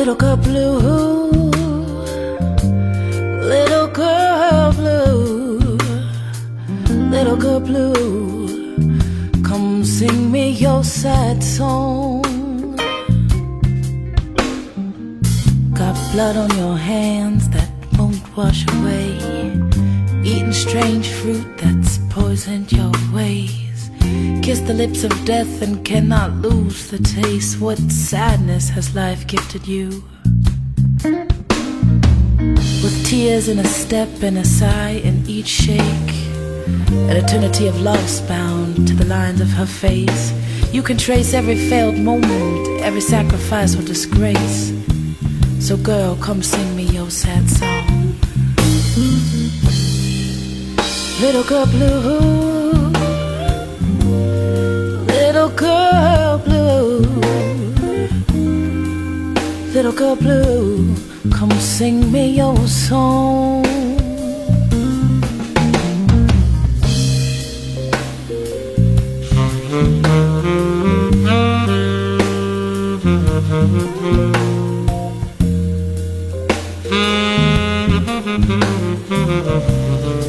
Little girl blue, little girl blue, little girl blue, come sing me your sad song. Got blood on your hands that won't wash away, eating strange fruit that's poisoned your ways. Kiss the lips of death and cannot lose the taste. What sadness has life gifted you? With tears in a step and a sigh in each shake, an eternity of love's bound to the lines of her face. You can trace every failed moment, every sacrifice or disgrace. So, girl, come sing me your sad song. Little girl blue, little girl blue, come sing me your song.